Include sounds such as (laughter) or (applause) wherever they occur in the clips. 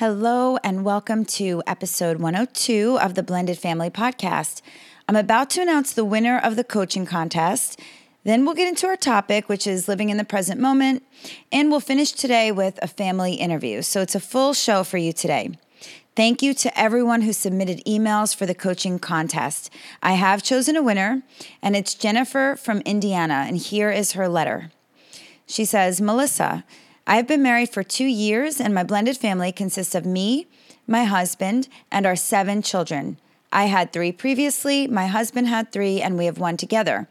Hello, and welcome to episode 102 of the Blended Family Podcast. I'm about to announce the winner of the coaching contest. Then we'll get into our topic, which is living in the present moment. And we'll finish today with a family interview. So it's a full show for you today. Thank you to everyone who submitted emails for the coaching contest. I have chosen a winner, and it's Jennifer from Indiana. And here is her letter. She says, Melissa, I've been married for two years, and my blended family consists of me, my husband, and our seven children. I had three previously, my husband had three, and we have one together.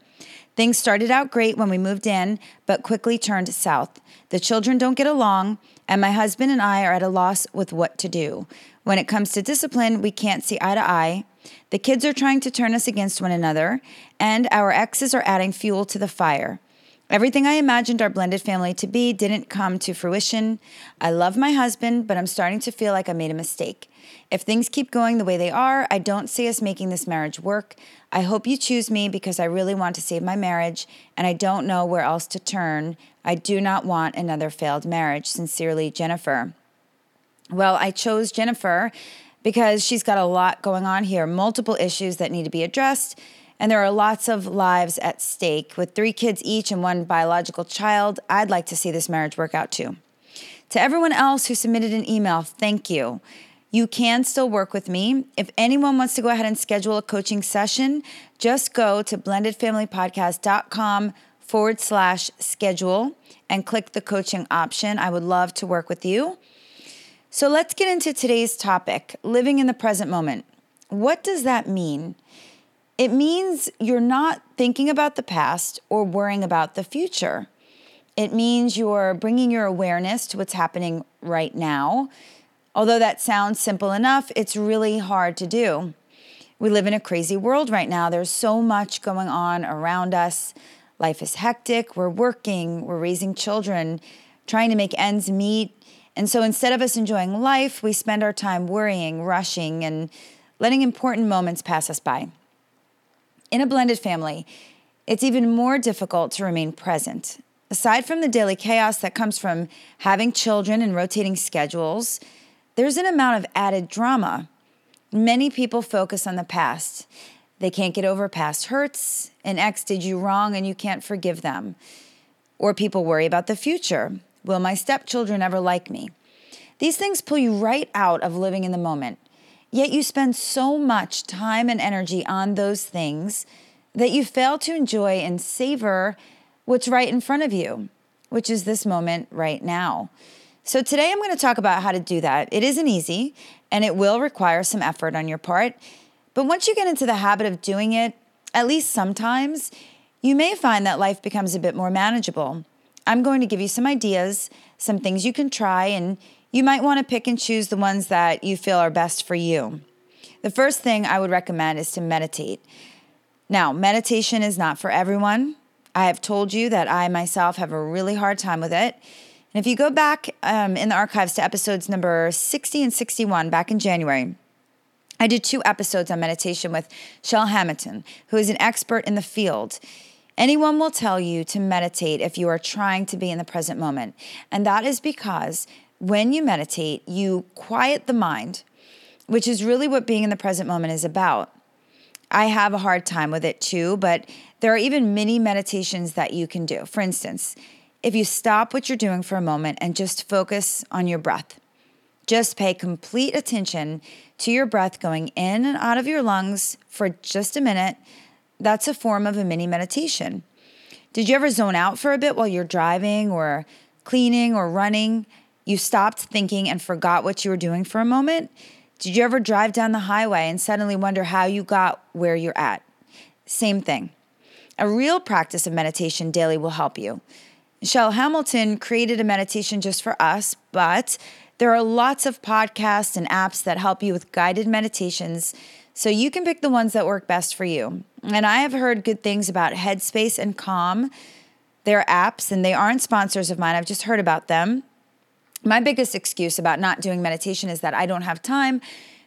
Things started out great when we moved in, but quickly turned south. The children don't get along, and my husband and I are at a loss with what to do. When it comes to discipline, we can't see eye to eye. The kids are trying to turn us against one another, and our exes are adding fuel to the fire. Everything I imagined our blended family to be didn't come to fruition. I love my husband, but I'm starting to feel like I made a mistake. If things keep going the way they are, I don't see us making this marriage work. I hope you choose me because I really want to save my marriage and I don't know where else to turn. I do not want another failed marriage. Sincerely, Jennifer. Well, I chose Jennifer because she's got a lot going on here, multiple issues that need to be addressed and there are lots of lives at stake. With three kids each and one biological child, I'd like to see this marriage work out too. To everyone else who submitted an email, thank you. You can still work with me. If anyone wants to go ahead and schedule a coaching session, just go to blendedfamilypodcast.com forward slash schedule and click the coaching option. I would love to work with you. So let's get into today's topic living in the present moment. What does that mean? It means you're not thinking about the past or worrying about the future. It means you're bringing your awareness to what's happening right now. Although that sounds simple enough, it's really hard to do. We live in a crazy world right now. There's so much going on around us. Life is hectic. We're working, we're raising children, trying to make ends meet. And so instead of us enjoying life, we spend our time worrying, rushing, and letting important moments pass us by. In a blended family, it's even more difficult to remain present. Aside from the daily chaos that comes from having children and rotating schedules, there's an amount of added drama. Many people focus on the past. They can't get over past hurts. An ex did you wrong and you can't forgive them. Or people worry about the future. Will my stepchildren ever like me? These things pull you right out of living in the moment. Yet you spend so much time and energy on those things that you fail to enjoy and savor what's right in front of you, which is this moment right now. So, today I'm going to talk about how to do that. It isn't easy and it will require some effort on your part. But once you get into the habit of doing it, at least sometimes, you may find that life becomes a bit more manageable. I'm going to give you some ideas, some things you can try, and you might want to pick and choose the ones that you feel are best for you. The first thing I would recommend is to meditate. Now, meditation is not for everyone. I have told you that I myself have a really hard time with it. And if you go back um, in the archives to episodes number 60 and 61 back in January, I did two episodes on meditation with Shell Hamilton, who is an expert in the field. Anyone will tell you to meditate if you are trying to be in the present moment. And that is because when you meditate, you quiet the mind, which is really what being in the present moment is about. I have a hard time with it too, but there are even mini meditations that you can do. For instance, if you stop what you're doing for a moment and just focus on your breath, just pay complete attention to your breath going in and out of your lungs for just a minute. That's a form of a mini meditation. Did you ever zone out for a bit while you're driving or cleaning or running? You stopped thinking and forgot what you were doing for a moment? Did you ever drive down the highway and suddenly wonder how you got where you're at? Same thing. A real practice of meditation daily will help you. Shell Hamilton created a meditation just for us, but There are lots of podcasts and apps that help you with guided meditations, so you can pick the ones that work best for you. And I have heard good things about Headspace and Calm. They're apps and they aren't sponsors of mine. I've just heard about them. My biggest excuse about not doing meditation is that I don't have time,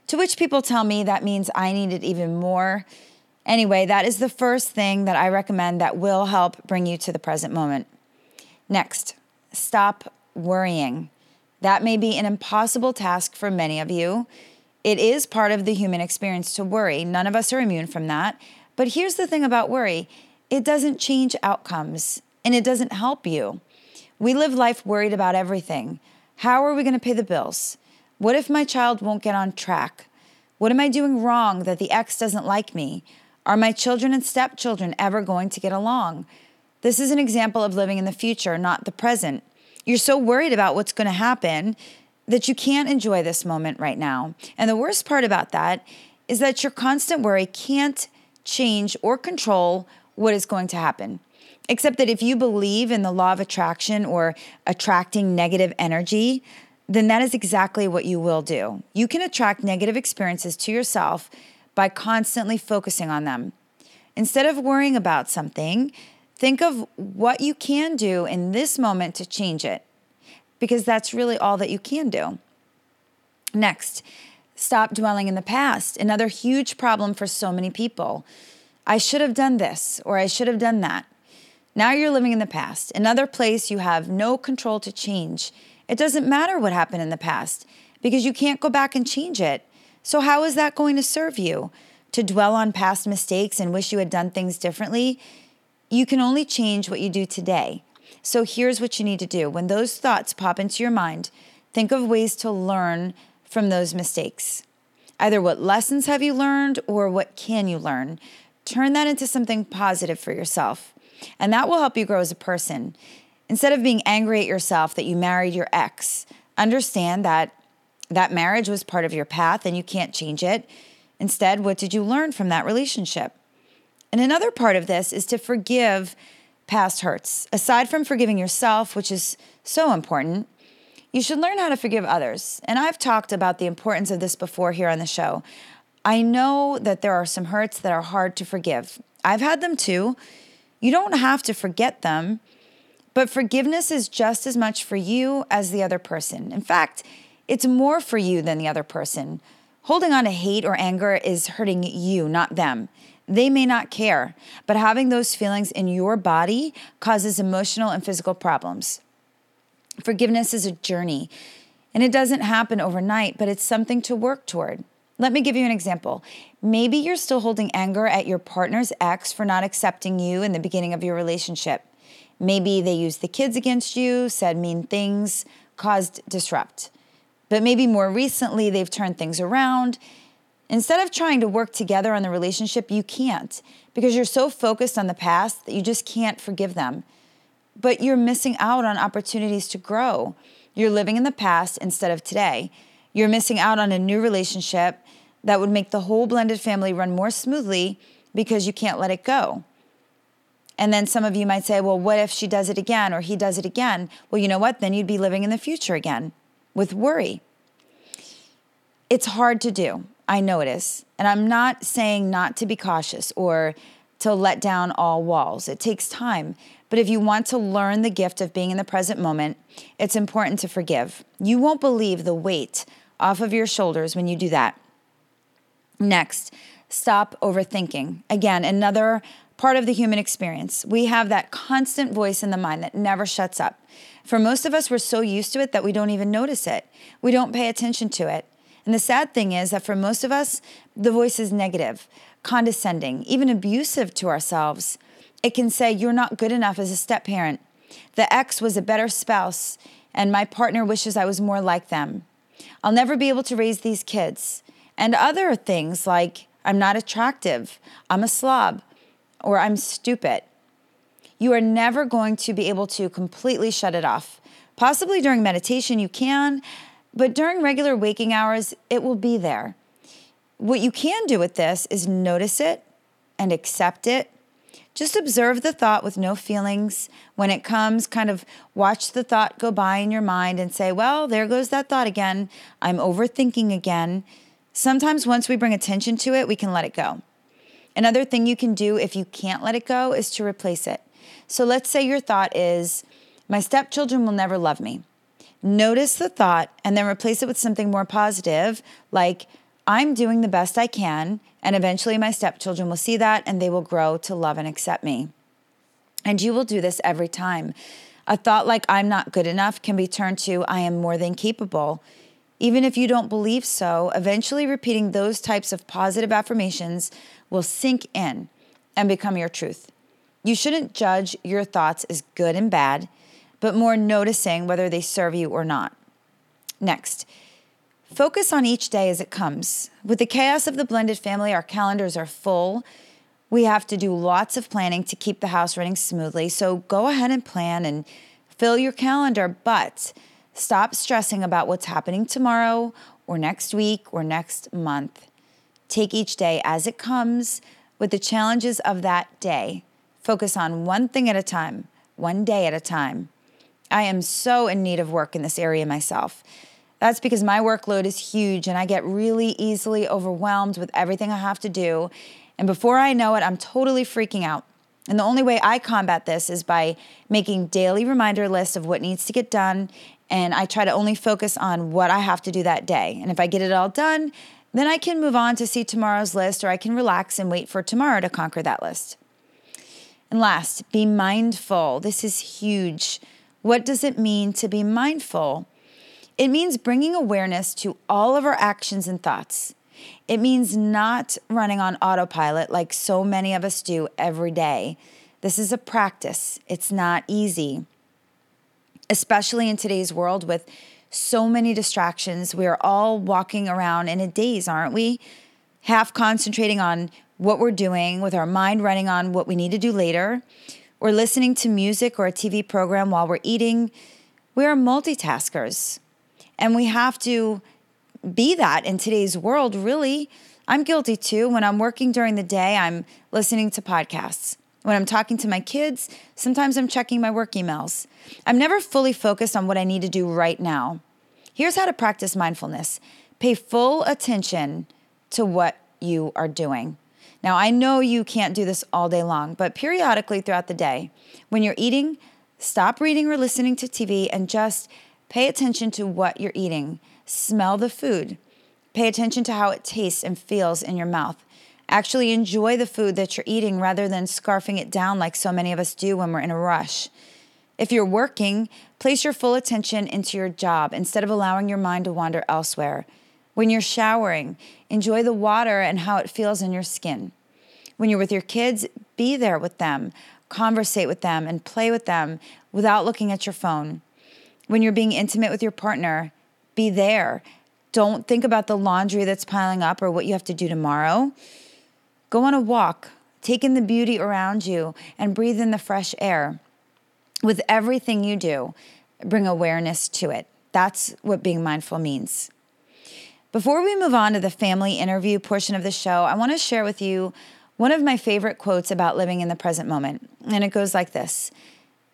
to which people tell me that means I need it even more. Anyway, that is the first thing that I recommend that will help bring you to the present moment. Next, stop worrying. That may be an impossible task for many of you. It is part of the human experience to worry. None of us are immune from that. But here's the thing about worry it doesn't change outcomes and it doesn't help you. We live life worried about everything. How are we going to pay the bills? What if my child won't get on track? What am I doing wrong that the ex doesn't like me? Are my children and stepchildren ever going to get along? This is an example of living in the future, not the present. You're so worried about what's going to happen that you can't enjoy this moment right now. And the worst part about that is that your constant worry can't change or control what is going to happen. Except that if you believe in the law of attraction or attracting negative energy, then that is exactly what you will do. You can attract negative experiences to yourself by constantly focusing on them. Instead of worrying about something, think of what you can do in this moment to change it, because that's really all that you can do. Next, stop dwelling in the past. Another huge problem for so many people. I should have done this or I should have done that. Now you're living in the past, another place you have no control to change. It doesn't matter what happened in the past because you can't go back and change it. So, how is that going to serve you? To dwell on past mistakes and wish you had done things differently? You can only change what you do today. So, here's what you need to do when those thoughts pop into your mind, think of ways to learn from those mistakes. Either what lessons have you learned or what can you learn? Turn that into something positive for yourself. And that will help you grow as a person. Instead of being angry at yourself that you married your ex, understand that that marriage was part of your path and you can't change it. Instead, what did you learn from that relationship? And another part of this is to forgive past hurts. Aside from forgiving yourself, which is so important, you should learn how to forgive others. And I've talked about the importance of this before here on the show. I know that there are some hurts that are hard to forgive. I've had them too. You don't have to forget them, but forgiveness is just as much for you as the other person. In fact, it's more for you than the other person. Holding on to hate or anger is hurting you, not them. They may not care, but having those feelings in your body causes emotional and physical problems. Forgiveness is a journey, and it doesn't happen overnight, but it's something to work toward. Let me give you an example. Maybe you're still holding anger at your partner's ex for not accepting you in the beginning of your relationship. Maybe they used the kids against you, said mean things, caused disrupt. But maybe more recently, they've turned things around. Instead of trying to work together on the relationship, you can't because you're so focused on the past that you just can't forgive them. But you're missing out on opportunities to grow. You're living in the past instead of today. You're missing out on a new relationship that would make the whole blended family run more smoothly because you can't let it go. And then some of you might say, well, what if she does it again or he does it again? Well, you know what? Then you'd be living in the future again with worry. It's hard to do. I know it is. And I'm not saying not to be cautious or to let down all walls. It takes time. But if you want to learn the gift of being in the present moment, it's important to forgive. You won't believe the weight off of your shoulders when you do that. Next, stop overthinking. Again, another part of the human experience. We have that constant voice in the mind that never shuts up. For most of us, we're so used to it that we don't even notice it. We don't pay attention to it. And the sad thing is that for most of us, the voice is negative, condescending, even abusive to ourselves. It can say, You're not good enough as a step parent. The ex was a better spouse, and my partner wishes I was more like them. I'll never be able to raise these kids. And other things like, I'm not attractive, I'm a slob, or I'm stupid. You are never going to be able to completely shut it off. Possibly during meditation, you can, but during regular waking hours, it will be there. What you can do with this is notice it and accept it. Just observe the thought with no feelings. When it comes, kind of watch the thought go by in your mind and say, well, there goes that thought again. I'm overthinking again. Sometimes once we bring attention to it, we can let it go. Another thing you can do if you can't let it go is to replace it. So let's say your thought is, my stepchildren will never love me. Notice the thought and then replace it with something more positive, like, I'm doing the best I can, and eventually my stepchildren will see that and they will grow to love and accept me. And you will do this every time. A thought like I'm not good enough can be turned to I am more than capable. Even if you don't believe so, eventually repeating those types of positive affirmations will sink in and become your truth. You shouldn't judge your thoughts as good and bad, but more noticing whether they serve you or not. Next, Focus on each day as it comes. With the chaos of the blended family, our calendars are full. We have to do lots of planning to keep the house running smoothly. So go ahead and plan and fill your calendar, but stop stressing about what's happening tomorrow or next week or next month. Take each day as it comes with the challenges of that day. Focus on one thing at a time, one day at a time. I am so in need of work in this area myself. That's because my workload is huge and I get really easily overwhelmed with everything I have to do. And before I know it, I'm totally freaking out. And the only way I combat this is by making daily reminder lists of what needs to get done. And I try to only focus on what I have to do that day. And if I get it all done, then I can move on to see tomorrow's list or I can relax and wait for tomorrow to conquer that list. And last, be mindful. This is huge. What does it mean to be mindful? It means bringing awareness to all of our actions and thoughts. It means not running on autopilot like so many of us do every day. This is a practice, it's not easy, especially in today's world with so many distractions. We're all walking around in a daze, aren't we? Half concentrating on what we're doing with our mind running on what we need to do later, We're listening to music or a TV program while we're eating. We are multitaskers. And we have to be that in today's world, really. I'm guilty too. When I'm working during the day, I'm listening to podcasts. When I'm talking to my kids, sometimes I'm checking my work emails. I'm never fully focused on what I need to do right now. Here's how to practice mindfulness pay full attention to what you are doing. Now, I know you can't do this all day long, but periodically throughout the day, when you're eating, stop reading or listening to TV and just Pay attention to what you're eating. Smell the food. Pay attention to how it tastes and feels in your mouth. Actually enjoy the food that you're eating rather than scarfing it down like so many of us do when we're in a rush. If you're working, place your full attention into your job instead of allowing your mind to wander elsewhere. When you're showering, enjoy the water and how it feels in your skin. When you're with your kids, be there with them, conversate with them, and play with them without looking at your phone. When you're being intimate with your partner, be there. Don't think about the laundry that's piling up or what you have to do tomorrow. Go on a walk, take in the beauty around you, and breathe in the fresh air. With everything you do, bring awareness to it. That's what being mindful means. Before we move on to the family interview portion of the show, I want to share with you one of my favorite quotes about living in the present moment. And it goes like this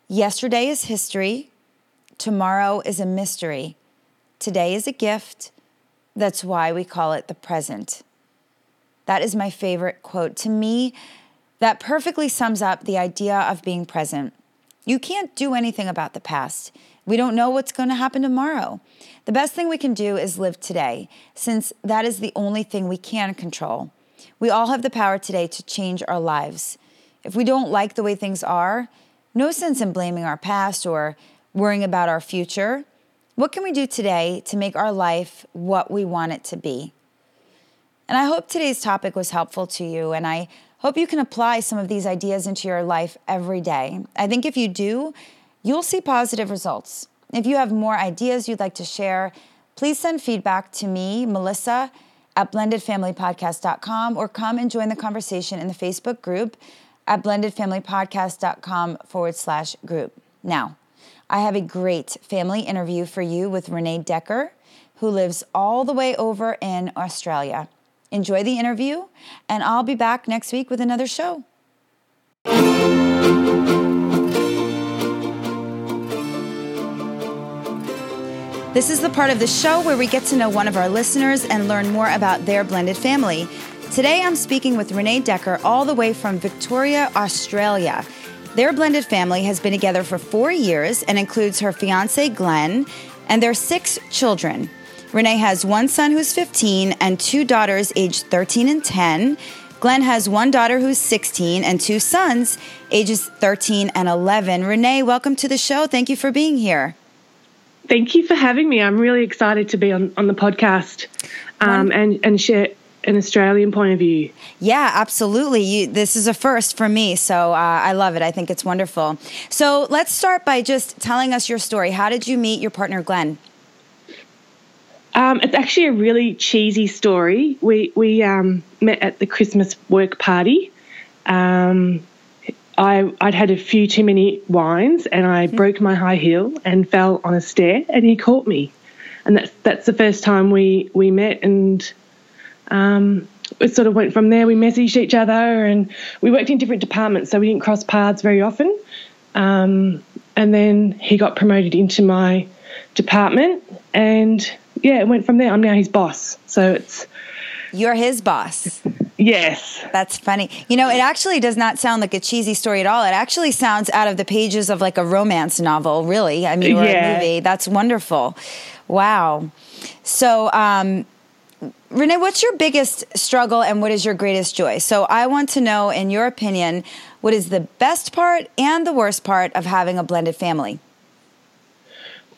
Yesterday is history, Tomorrow is a mystery. Today is a gift. That's why we call it the present. That is my favorite quote. To me, that perfectly sums up the idea of being present. You can't do anything about the past. We don't know what's going to happen tomorrow. The best thing we can do is live today, since that is the only thing we can control. We all have the power today to change our lives. If we don't like the way things are, no sense in blaming our past or worrying about our future. What can we do today to make our life what we want it to be? And I hope today's topic was helpful to you, and I hope you can apply some of these ideas into your life every day. I think if you do, you'll see positive results. If you have more ideas you'd like to share, please send feedback to me, Melissa, at blendedfamilypodcast.com, or come and join the conversation in the Facebook group at blendedfamilypodcast.com forward slash group. Now, I have a great family interview for you with Renee Decker, who lives all the way over in Australia. Enjoy the interview, and I'll be back next week with another show. This is the part of the show where we get to know one of our listeners and learn more about their blended family. Today I'm speaking with Renee Decker, all the way from Victoria, Australia. Their blended family has been together for four years and includes her fiance, Glenn, and their six children. Renee has one son who's 15 and two daughters aged 13 and 10. Glenn has one daughter who's 16 and two sons ages 13 and 11. Renee, welcome to the show. Thank you for being here. Thank you for having me. I'm really excited to be on, on the podcast um, and, and share an Australian point of view. Yeah, absolutely. You, this is a first for me, so uh, I love it. I think it's wonderful. So let's start by just telling us your story. How did you meet your partner, Glenn? Um, it's actually a really cheesy story. We we um, met at the Christmas work party. Um, I, I'd had a few too many wines and I mm. broke my high heel and fell on a stair and he caught me. And that's that's the first time we, we met and um, it sort of went from there. We messaged each other and we worked in different departments, so we didn't cross paths very often. Um, and then he got promoted into my department and yeah, it went from there. I'm now his boss. So it's you're his boss. Yes. That's funny. You know, it actually does not sound like a cheesy story at all. It actually sounds out of the pages of like a romance novel, really. I mean, or yeah. a movie. That's wonderful. Wow. So, um, Renee, what's your biggest struggle and what is your greatest joy? So, I want to know, in your opinion, what is the best part and the worst part of having a blended family?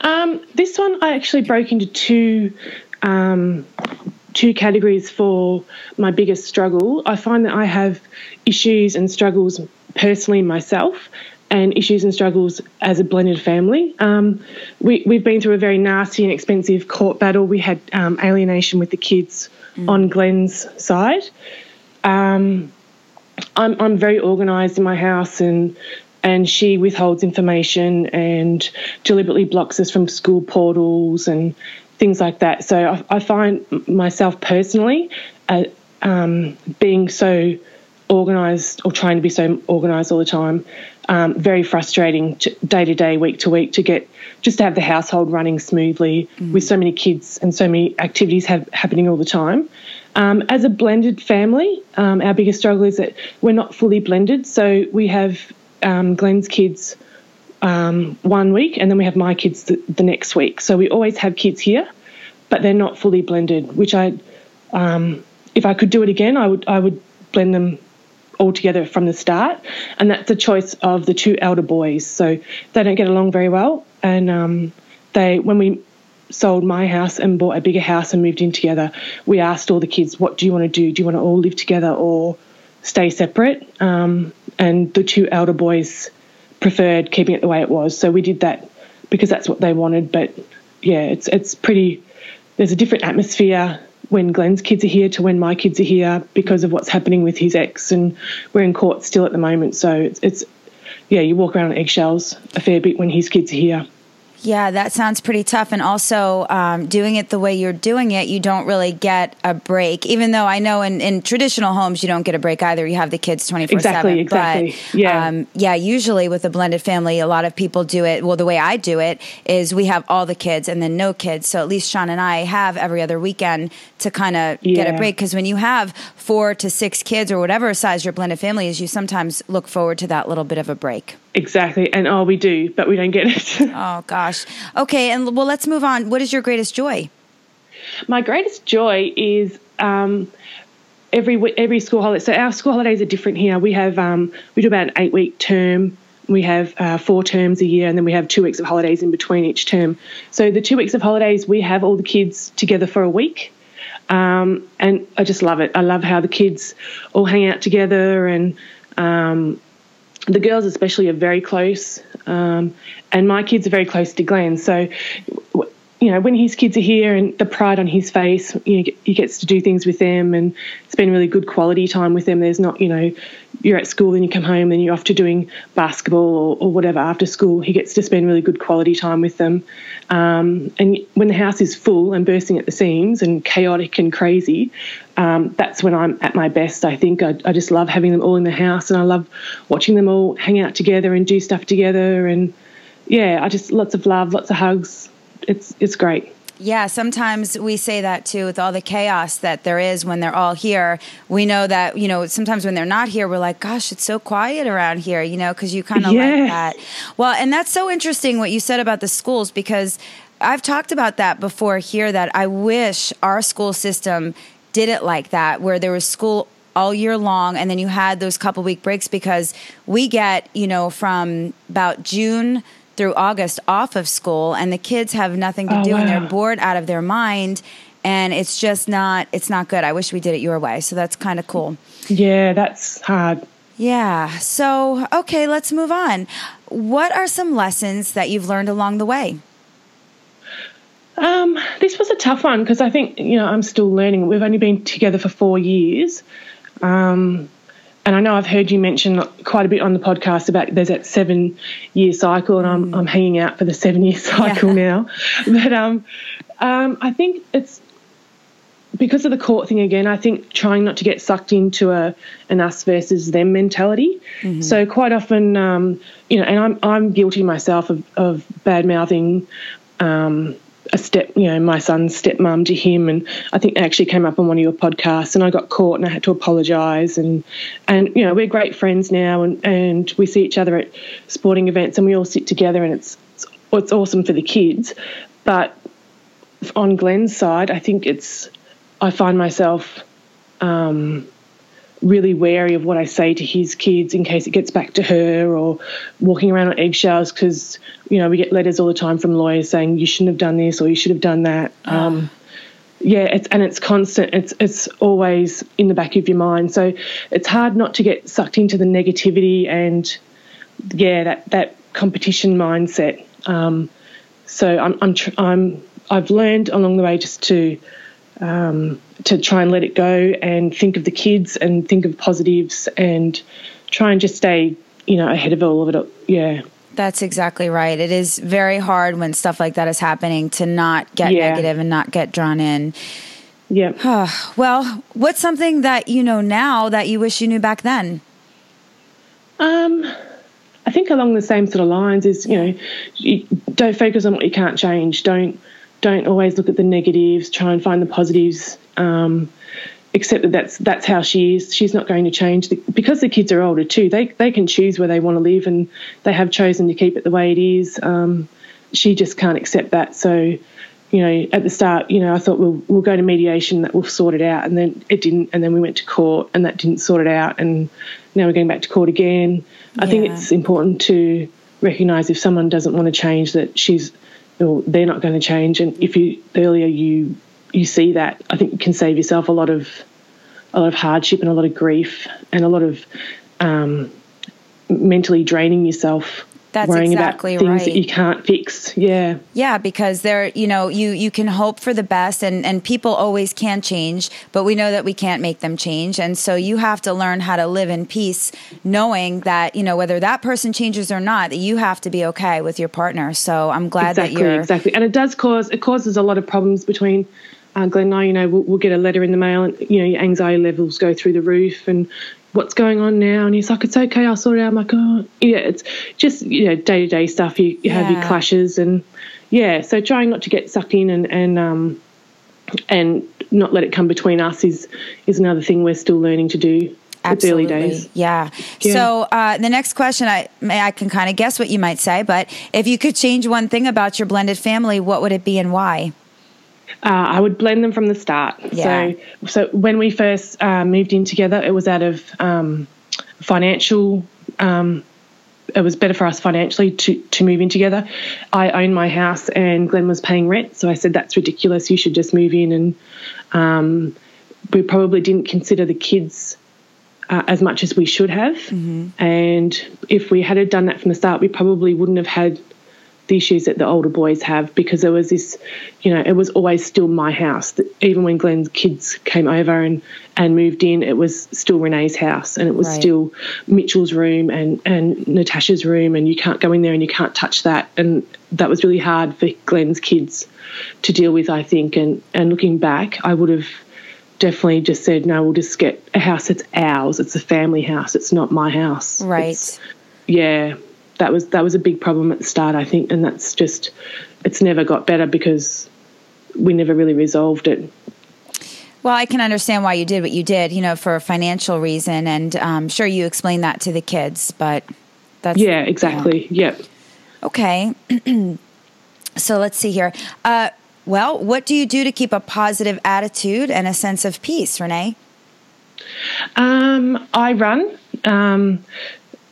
Um, this one I actually broke into two um, two categories for my biggest struggle. I find that I have issues and struggles personally myself and issues and struggles as a blended family. Um, we, have been through a very nasty and expensive court battle. We had um, alienation with the kids mm. on Glenn's side. Um, I'm, I'm very organised in my house and and she withholds information and deliberately blocks us from school portals and things like that. So I, I find myself personally uh, um, being so organised or trying to be so organised all the time um, very frustrating to, day to day, week to week to get just to have the household running smoothly mm. with so many kids and so many activities have, happening all the time. Um, as a blended family, um, our biggest struggle is that we're not fully blended. So we have um, Glenn's kids um, one week, and then we have my kids the, the, next week. So we always have kids here, but they're not fully blended. Which I, um, if I could do it again, I would I would blend them all together from the start, and that's a choice of the two elder boys. So they don't get along very well, and um, they when we sold my house and bought a bigger house and moved in together, we asked all the kids, "What do you want to do? Do you want to all live together or stay separate?" Um, and the two elder boys preferred keeping it the way it was. So we did that because that's what they wanted. But yeah, it's it's pretty. There's a different atmosphere when Glenn's kids are here to when my kids are here because of what's happening with his ex, and we're in court still at the moment. So it's, it's yeah, you walk around on eggshells a fair bit when his kids are here. Yeah, that sounds pretty tough. And also, um, doing it the way you're doing it, you don't really get a break. Even though I know in, in traditional homes, you don't get a break either. You have the kids 24 exactly, 7. Exactly, but, yeah. Um, yeah, usually with a blended family, a lot of people do it. Well, the way I do it is we have all the kids and then no kids. So at least Sean and I have every other weekend to kind of yeah. get a break. Because when you have four to six kids or whatever size your blended family is, you sometimes look forward to that little bit of a break. Exactly. And oh, we do, but we don't get it. (laughs) oh, gosh. Okay. And well, let's move on. What is your greatest joy? My greatest joy is um, every every school holiday. So our school holidays are different here. We have um, we do about an eight week term. We have uh, four terms a year, and then we have two weeks of holidays in between each term. So the two weeks of holidays, we have all the kids together for a week, um, and I just love it. I love how the kids all hang out together and um, the girls especially are very close, um, and my kids are very close to Glenn. So, you know, when his kids are here and the pride on his face, you know, he gets to do things with them, and it's really good quality time with them. There's not, you know, you're at school, then you come home, then you're off to doing basketball or, or whatever after school. He gets to spend really good quality time with them. Um, and when the house is full and bursting at the seams and chaotic and crazy, um, that's when I'm at my best. I think I, I, just love having them all in the house, and I love watching them all hang out together and do stuff together. And yeah, I just lots of love, lots of hugs. It's it's great. Yeah, sometimes we say that too with all the chaos that there is when they're all here. We know that, you know, sometimes when they're not here, we're like, gosh, it's so quiet around here, you know, because you kind of yes. like that. Well, and that's so interesting what you said about the schools because I've talked about that before here that I wish our school system did it like that, where there was school all year long and then you had those couple week breaks because we get, you know, from about June through August off of school, and the kids have nothing to oh, do, wow. and they're bored out of their mind. And it's just not it's not good. I wish we did it your way. So that's kind of cool. Yeah, that's hard. Yeah. So, okay, let's move on. What are some lessons that you've learned along the way? Um, this was a tough one because I think, you know, I'm still learning. We've only been together for four years. Um, and I know I've heard you mention quite a bit on the podcast about there's that seven year cycle, and I'm, mm. I'm hanging out for the seven year cycle yeah. now. (laughs) But um, um, I think it's because of the court thing again. I think trying not to get sucked into a an us versus them mentality. Mm-hmm. So quite often, um, you know, and I'm I'm guilty myself of, of bad mouthing um, a step, you know, my son's stepmom to him, and I think it actually came up on one of your podcasts, and I got caught and I had to apologise, and and you know we're great friends now, and and we see each other at sporting events, and we all sit together, and it's it's, it's awesome for the kids, but on Glenn's side, I think it's I find myself. Um, really wary of what I say to his kids in case it gets back to her or walking around on eggshells because, you know, we get letters all the time from lawyers saying you shouldn't have done this or you should have done that. Oh. Um, yeah, it's and it's constant. It's it's always in the back of your mind. So it's hard not to get sucked into the negativity and yeah, that that competition mindset. Um, so I'm I'm I'm I've learned along the way just to um, to try and let it go and think of the kids and think of positives and try and just stay, you know, ahead of all of it. Yeah. That's exactly right. It is very hard when stuff like that is happening to not get yeah. negative and not get drawn in. Yeah. (sighs) well, what's something that you know now that you wish you knew back then? Um, I think along the same sort of lines is you know, you don't focus on what you can't change. Don't don't always look at the negatives. Try and find the positives. Um, accept that that's that's how she is. She's not going to change the, because the kids are older too. They they can choose where they want to live, and they have chosen to keep it the way it is. Um, she just can't accept that. So, you know, at the start, you know, I thought we'll we'll go to mediation, that we'll sort it out, and then it didn't, and then we went to court, and that didn't sort it out, and now we're going back to court again. Yeah. I think it's important to recognise if someone doesn't want to change that she's they're not going to change. And if you earlier you you see that, I think you can save yourself a lot of a lot of hardship and a lot of grief and a lot of um, mentally draining yourself that's worrying exactly about things right. that you can't fix. Yeah. Yeah, because there, you know, you you can hope for the best, and and people always can change, but we know that we can't make them change, and so you have to learn how to live in peace, knowing that you know whether that person changes or not, that you have to be okay with your partner. So I'm glad exactly, that you're exactly, and it does cause it causes a lot of problems between uh, Glenn and I, you know, we'll, we'll, get a letter in the mail and, you know, your anxiety levels go through the roof and what's going on now? And he's like, it's okay, I'll sort it out. I'm like, oh, yeah, it's just, you know, day to day stuff. You, you yeah. have your clashes and, yeah, so trying not to get sucked in and, and, um, and not let it come between us is, is another thing we're still learning to do. Absolutely. early days. Yeah. yeah. So uh, the next question, I may I can kind of guess what you might say, but if you could change one thing about your blended family, what would it be and why? Uh, I would blend them from the start. Yeah. So, so when we first uh, moved in together, it was out of um, financial. Um, it was better for us financially to, to move in together. I own my house and Glenn was paying rent, so I said that's ridiculous. You should just move in. And um, we probably didn't consider the kids uh, as much as we should have. Mm-hmm. And if we had done that from the start, we probably wouldn't have had the issues that the older boys have because there was this, you know, it was always still my house. Even when Glenn's kids came over and, and moved in, it was still Renee's house and it was Right. still Mitchell's room and, and Natasha's room, and you can't go in there and you can't touch that. And that was really hard for Glenn's kids to deal with, I think. And, and looking back, I would have definitely just said, no, we'll just get a house that's ours. It's a family house. It's not my house. Right. It's- yeah, that was that was a big problem at the start, I think, and that's just it's never got better because we never really resolved it. Well, I can understand why you did what you did, you know, for a financial reason, and um, sure you explained that to the kids, but that's Yeah, exactly. Yep. Okay. (clears throat) so let's see here. Uh, well, what do you do to keep a positive attitude and a sense of peace, Renee? Um, I run. Um,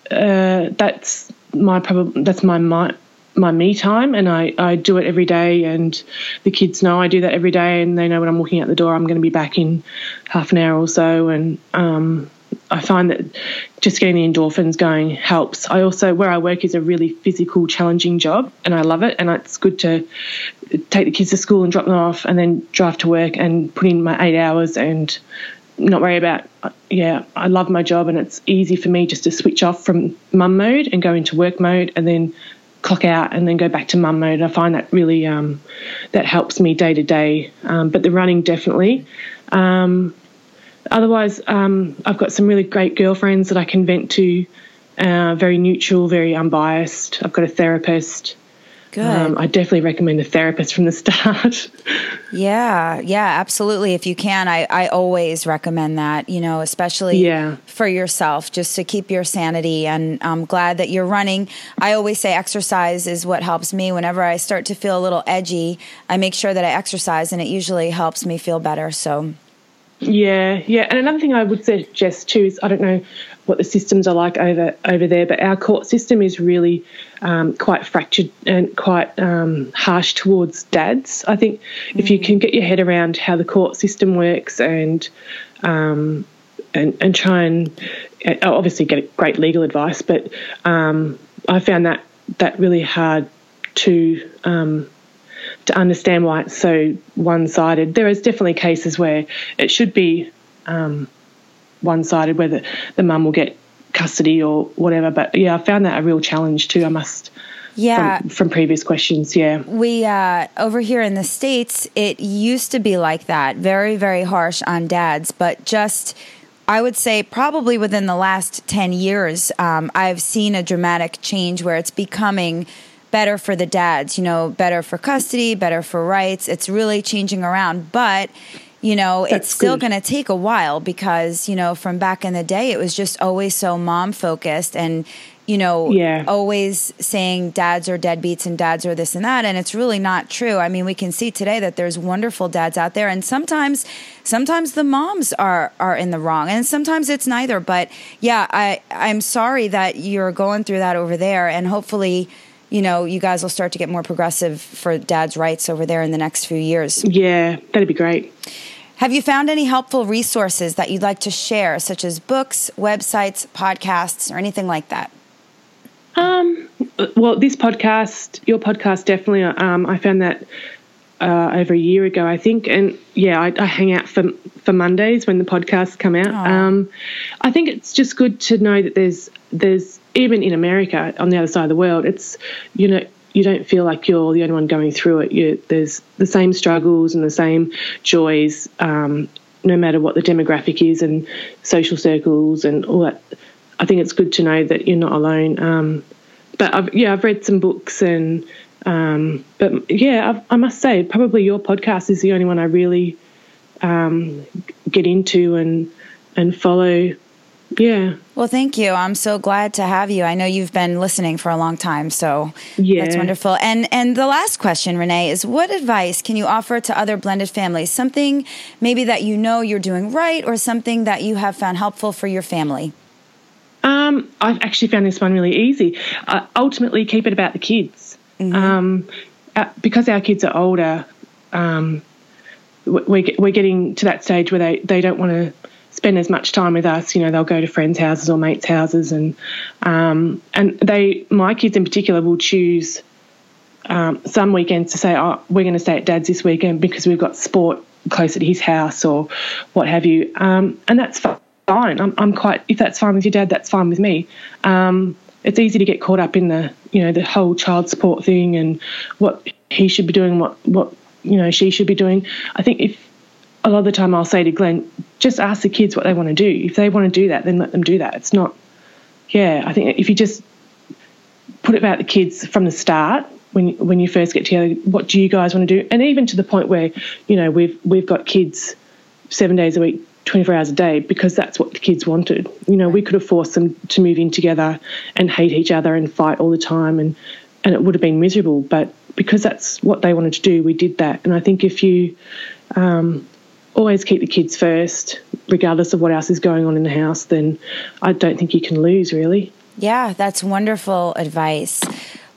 uh, that's my probably that's my my my me time, and I I do it every day. And the kids know I do that every day, and they know when I'm walking out the door, I'm going to be back in half an hour or so. And um, I find that just getting the endorphins going helps. I also where I work is a really physical, challenging job, and I love it. And it's good to take the kids to school and drop them off, and then drive to work and put in my eight hours and not worry about yeah i love my job and it's easy for me just to switch off from mum mode and go into work mode and then clock out and then go back to mum mode. I find that really um, that helps me day to day Um, but the running definitely. Um, otherwise um, i've got some really great girlfriends that i can vent to uh, very neutral very unbiased. I've got a therapist Good. um, i definitely recommend a therapist from the (laughs) start yeah, yeah, absolutely. If you can, I, I always recommend that, you know, especially Yeah. for yourself, just to keep your sanity. And I'm glad that you're running. I always say exercise is what helps me. Whenever I start to feel a little edgy, I make sure that I exercise, and it usually helps me feel better. So, Yeah, yeah. And another thing I would suggest too is I don't know what the systems are like over over there, but our court system is really um, quite fractured and quite um, harsh towards dads. I think if you can get your head around how the court system works and um, and and try and uh, obviously get great legal advice, but um, I found that that really hard to um, to understand why it's so one sided. There is definitely cases where it should be um, one sided, where the, the mum will get custody or whatever. But yeah, I found that a real challenge too, I must, yeah. from, from previous questions. Yeah. we uh, over here in the states it used to be like that very very harsh on dads but just i would say probably within the last 10 years um, i've seen a dramatic change where it's becoming better for the dads you know better for custody better for rights. It's really changing around but you know it's still going to take a while because you know from back in the day it was just always so mom focused and you know Yeah. always saying dads are deadbeats and dads are this and that and it's really not true. I mean we can see today that there's wonderful dads out there and sometimes sometimes the moms are are in the wrong and sometimes it's neither. But yeah i i'm sorry that you're going through that over there and hopefully you know you guys will start to get more progressive for dads rights over there in the next few years Yeah, that'd be great. have you found any helpful resources that you'd like to share such as books websites podcasts or anything like that Um, well, this podcast, your podcast, definitely. Um, I found that uh, over a year ago, I think, and yeah, I, I hang out for for Mondays when the podcasts come out. Um, I think it's just good to know that there's there's even in America on the other side of the world, it's you know you don't feel like you're the only one going through it. You, there's the same struggles and the same joys, um, no matter what the demographic is and social circles and all that. I think it's good to know that you're not alone. Um, but I've, yeah, I've read some books and um, but yeah, I've, I must say probably your podcast is the only one I really um, get into and and follow. Yeah, Well, thank you. I'm so glad to have you. I know you've been listening for a long time, so Yeah. that's wonderful. And and the last question, Renee, is what advice can you offer to other blended families? Something maybe that you know you're doing right, or something that you have found helpful for your family. Um, I've actually found this one really easy. Uh, ultimately, keep it about the kids. Um, uh, because our kids are older, um, we- we're, we're getting to that stage where they, they don't want to spend as much time with us. You know, they'll go to friends' houses or mates' houses, and um, and they, my kids in particular, will choose um, some weekends to say, oh, we're going to stay at dad's this weekend because we've got sport close at his house or what have you. Um, and that's fine. I'm, I'm, quite, if that's fine with your dad, that's fine with me. Um, it's easy to get caught up in the, you know, the whole child support thing and what he should be doing, what, what, you know, she should be doing. I think if a lot of the time I'll say to Glenn, just ask the kids what they want to do. If they want to do that, then let them do that. It's not, yeah, I think if you just put it about the kids from the start, when when you first get together, what do you guys want to do? And even to the point where, you know, we've we've got kids seven days a week, 24 hours a day because that's what the kids wanted. You know, we could have forced them to move in together and hate each other and fight all the time and and it would have been miserable. But because that's what they wanted to do, we did that. And I think if you um, always keep the kids first, regardless of what else is going on in the house, then I don't think you can lose really. Yeah, that's wonderful advice.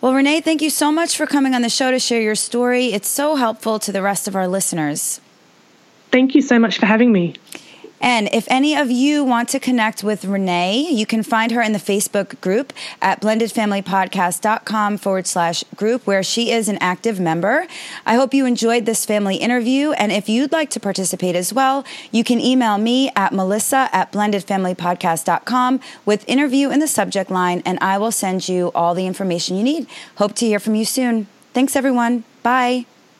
Well, Renee, thank you so much for coming on the show to share your story. It's so helpful to the rest of our listeners. Thank you so much for having me. And if any of you want to connect with Renee, you can find her in the Facebook group at blendedfamilypodcast.com forward slash group, where she is an active member. I hope you enjoyed this family interview. And if you'd like to participate as well, you can email me at melissa at blendedfamilypodcast.com with interview in the subject line, and I will send you all the information you need. Hope to hear from you soon. Thanks, everyone. Bye.